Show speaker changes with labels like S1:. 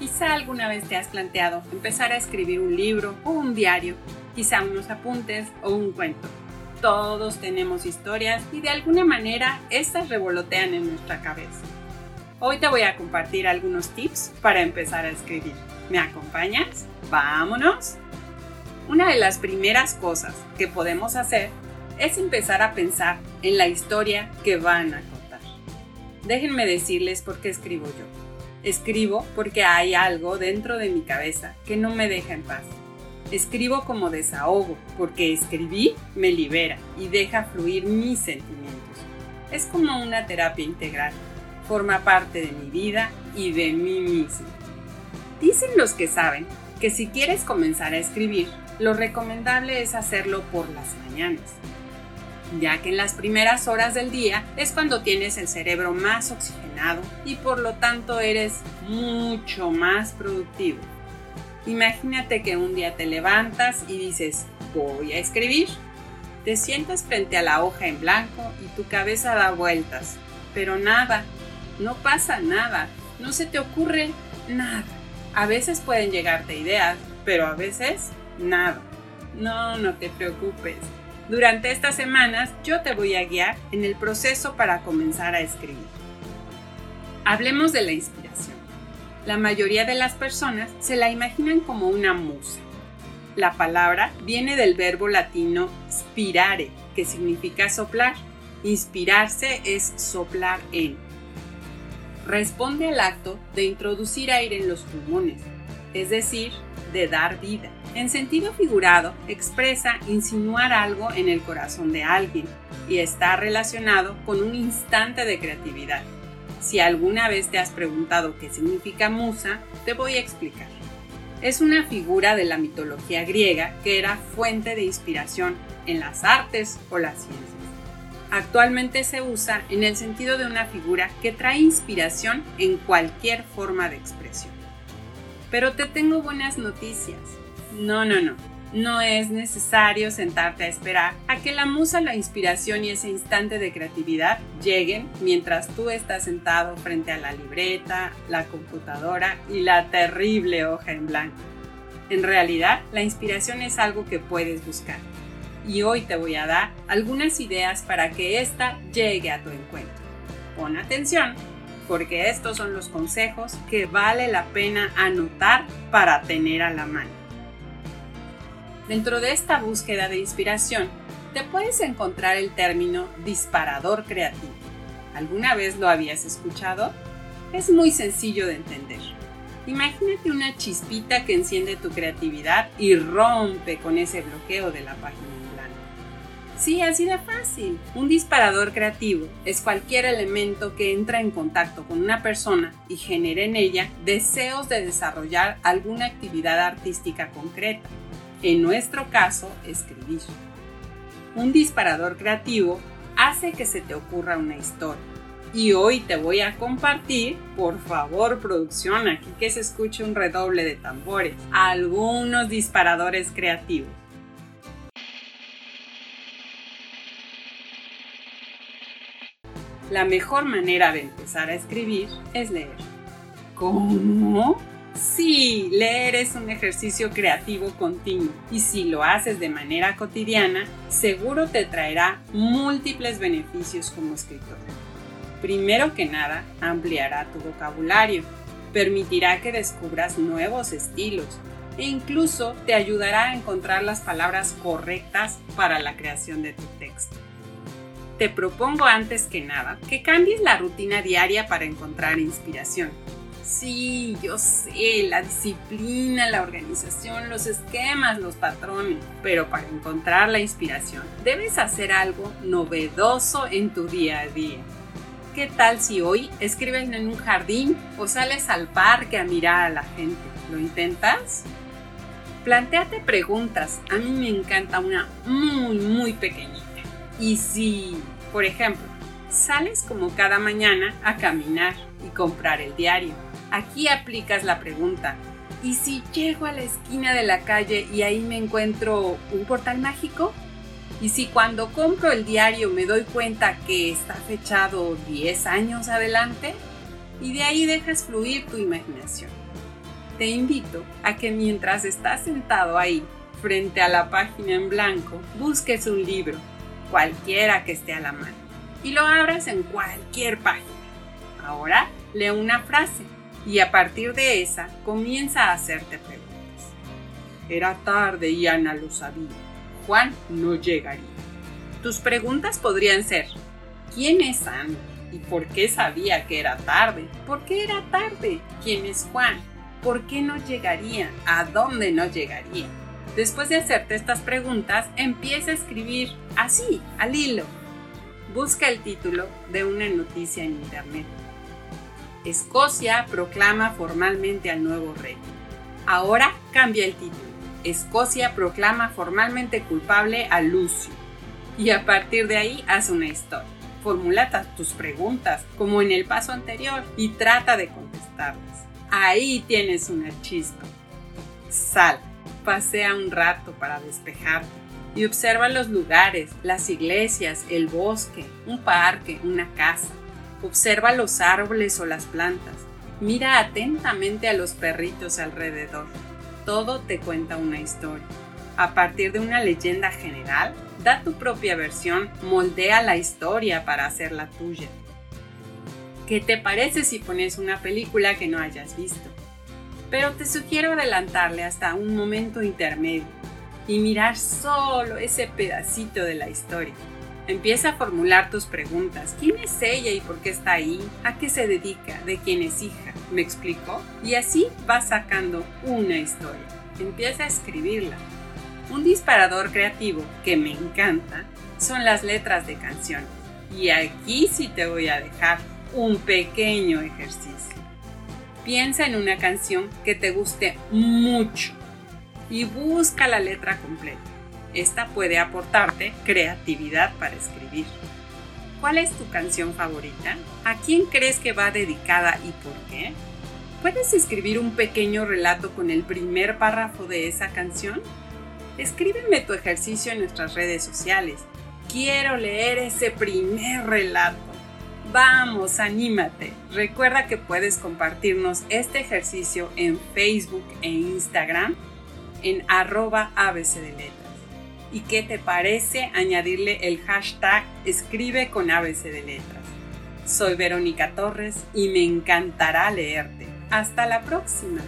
S1: Quizá alguna vez te has planteado empezar a escribir un libro o un diario, quizá unos apuntes o un cuento. Todos tenemos historias y de alguna manera estas revolotean en nuestra cabeza. Hoy te voy a compartir algunos tips para empezar a escribir. ¿Me acompañas? ¡Vámonos! Una de las primeras cosas que podemos hacer es empezar a pensar en la historia que van a contar. Déjenme decirles por qué escribo yo. Escribo porque hay algo dentro de mi cabeza que no me deja en paz. Escribo como desahogo, porque escribir me libera y deja fluir mis sentimientos. Es como una terapia integral. Forma parte de mi vida y de mí mismo. Dicen los que saben que si quieres comenzar a escribir, lo recomendable es hacerlo por las mañanas ya que en las primeras horas del día es cuando tienes el cerebro más oxigenado y por lo tanto eres mucho más productivo. Imagínate que un día te levantas y dices, voy a escribir. Te sientas frente a la hoja en blanco y tu cabeza da vueltas, pero nada, no pasa nada, no se te ocurre nada. A veces pueden llegarte ideas, pero a veces nada. No, no te preocupes. Durante estas semanas yo te voy a guiar en el proceso para comenzar a escribir. Hablemos de la inspiración. La mayoría de las personas se la imaginan como una musa. La palabra viene del verbo latino spirare, que significa soplar. Inspirarse es soplar en. Responde al acto de introducir aire en los pulmones, es decir, de dar vida. En sentido figurado, expresa insinuar algo en el corazón de alguien y está relacionado con un instante de creatividad. Si alguna vez te has preguntado qué significa musa, te voy a explicar. Es una figura de la mitología griega que era fuente de inspiración en las artes o las ciencias. Actualmente se usa en el sentido de una figura que trae inspiración en cualquier forma de expresión. Pero te tengo buenas noticias. No, no, no. No es necesario sentarte a esperar a que la musa, la inspiración y ese instante de creatividad lleguen mientras tú estás sentado frente a la libreta, la computadora y la terrible hoja en blanco. En realidad, la inspiración es algo que puedes buscar. Y hoy te voy a dar algunas ideas para que ésta llegue a tu encuentro. Pon atención, porque estos son los consejos que vale la pena anotar para tener a la mano. Dentro de esta búsqueda de inspiración, te puedes encontrar el término disparador creativo. ¿Alguna vez lo habías escuchado? Es muy sencillo de entender. Imagínate una chispita que enciende tu creatividad y rompe con ese bloqueo de la página en blanco. Sí, así de fácil. Un disparador creativo es cualquier elemento que entra en contacto con una persona y genere en ella deseos de desarrollar alguna actividad artística concreta en nuestro caso, escribir. Un disparador creativo hace que se te ocurra una historia. Y hoy te voy a compartir, por favor producción, aquí que se escuche un redoble de tambores, algunos disparadores creativos. La mejor manera de empezar a escribir es leer. ¿Cómo? Sí, leer es un ejercicio creativo continuo y si lo haces de manera cotidiana, seguro te traerá múltiples beneficios como escritor. Primero que nada, ampliará tu vocabulario, permitirá que descubras nuevos estilos e incluso te ayudará a encontrar las palabras correctas para la creación de tu texto. Te propongo antes que nada que cambies la rutina diaria para encontrar inspiración Sí, yo sé, la disciplina, la organización, los esquemas, los patrones, pero para encontrar la inspiración debes hacer algo novedoso en tu día a día. ¿Qué tal si hoy escribes en un jardín o sales al parque a mirar a la gente? ¿Lo intentas? Plantéate preguntas. A mí me encanta una muy, muy pequeñita. Y si, por ejemplo, sales como cada mañana a caminar y comprar el diario, Aquí aplicas la pregunta. ¿Y si llego a la esquina de la calle y ahí me encuentro un portal mágico? ¿Y si cuando compro el diario me doy cuenta que está fechado 10 años adelante? Y de ahí dejas fluir tu imaginación. te invito a que mientras estás sentado ahí, frente a la página en blanco, busques un libro, cualquiera que esté a la mano, y lo abras en cualquier página. Ahora lee una frase y a partir de esa comienza a hacerte preguntas. Era tarde y Ana lo sabía. Juan no llegaría. Tus preguntas podrían ser, ¿quién es Ana? ¿Y por qué sabía que era tarde? ¿Por qué era tarde? ¿Quién es Juan? ¿Por qué no llegaría? ¿A dónde no llegaría? Después de hacerte estas preguntas, empieza a escribir así, al hilo. Busca el título de una noticia en Internet. Escocia proclama formalmente al nuevo rey. Ahora cambia el título. Escocia proclama formalmente culpable a Lucio. Y a partir de ahí haz una historia. Formula tus preguntas, como en el paso anterior, y trata de contestarlas. Ahí tienes una chispa. Sal, pasea un rato para despejarte y observa los lugares, las iglesias, el bosque, un parque, una casa. Observa los árboles o las plantas. Mira atentamente a los perritos alrededor. Todo te cuenta una historia. A partir de una leyenda general, da tu propia versión, moldea la historia para hacerla tuya. ¿Qué te parece si pones una película que no hayas visto? Pero te sugiero adelantarle hasta un momento intermedio y mirar solo ese pedacito de la historia. Empieza a formular tus preguntas. ¿Quién es ella y por qué está ahí? ¿A qué se dedica? ¿De quién es hija? ¿Me explico? Y así vas sacando una historia. Empieza a escribirla. Un disparador creativo que me encanta son las letras de canciones. Y aquí sí te voy a dejar un pequeño ejercicio. Piensa en una canción que te guste mucho y busca la letra completa. Esta puede aportarte creatividad para escribir. ¿Cuál es tu canción favorita? ¿A quién crees que va dedicada y por qué? ¿Puedes escribir un pequeño relato con el primer párrafo de esa canción? Escríbeme tu ejercicio en nuestras redes sociales. Quiero leer ese primer relato. Vamos, anímate. Recuerda que puedes compartirnos este ejercicio en Facebook e Instagram en arroba. ¿Y qué te parece añadirle el hashtag escribe con ABC de letras? Soy Verónica Torres y me encantará leerte. Hasta la próxima.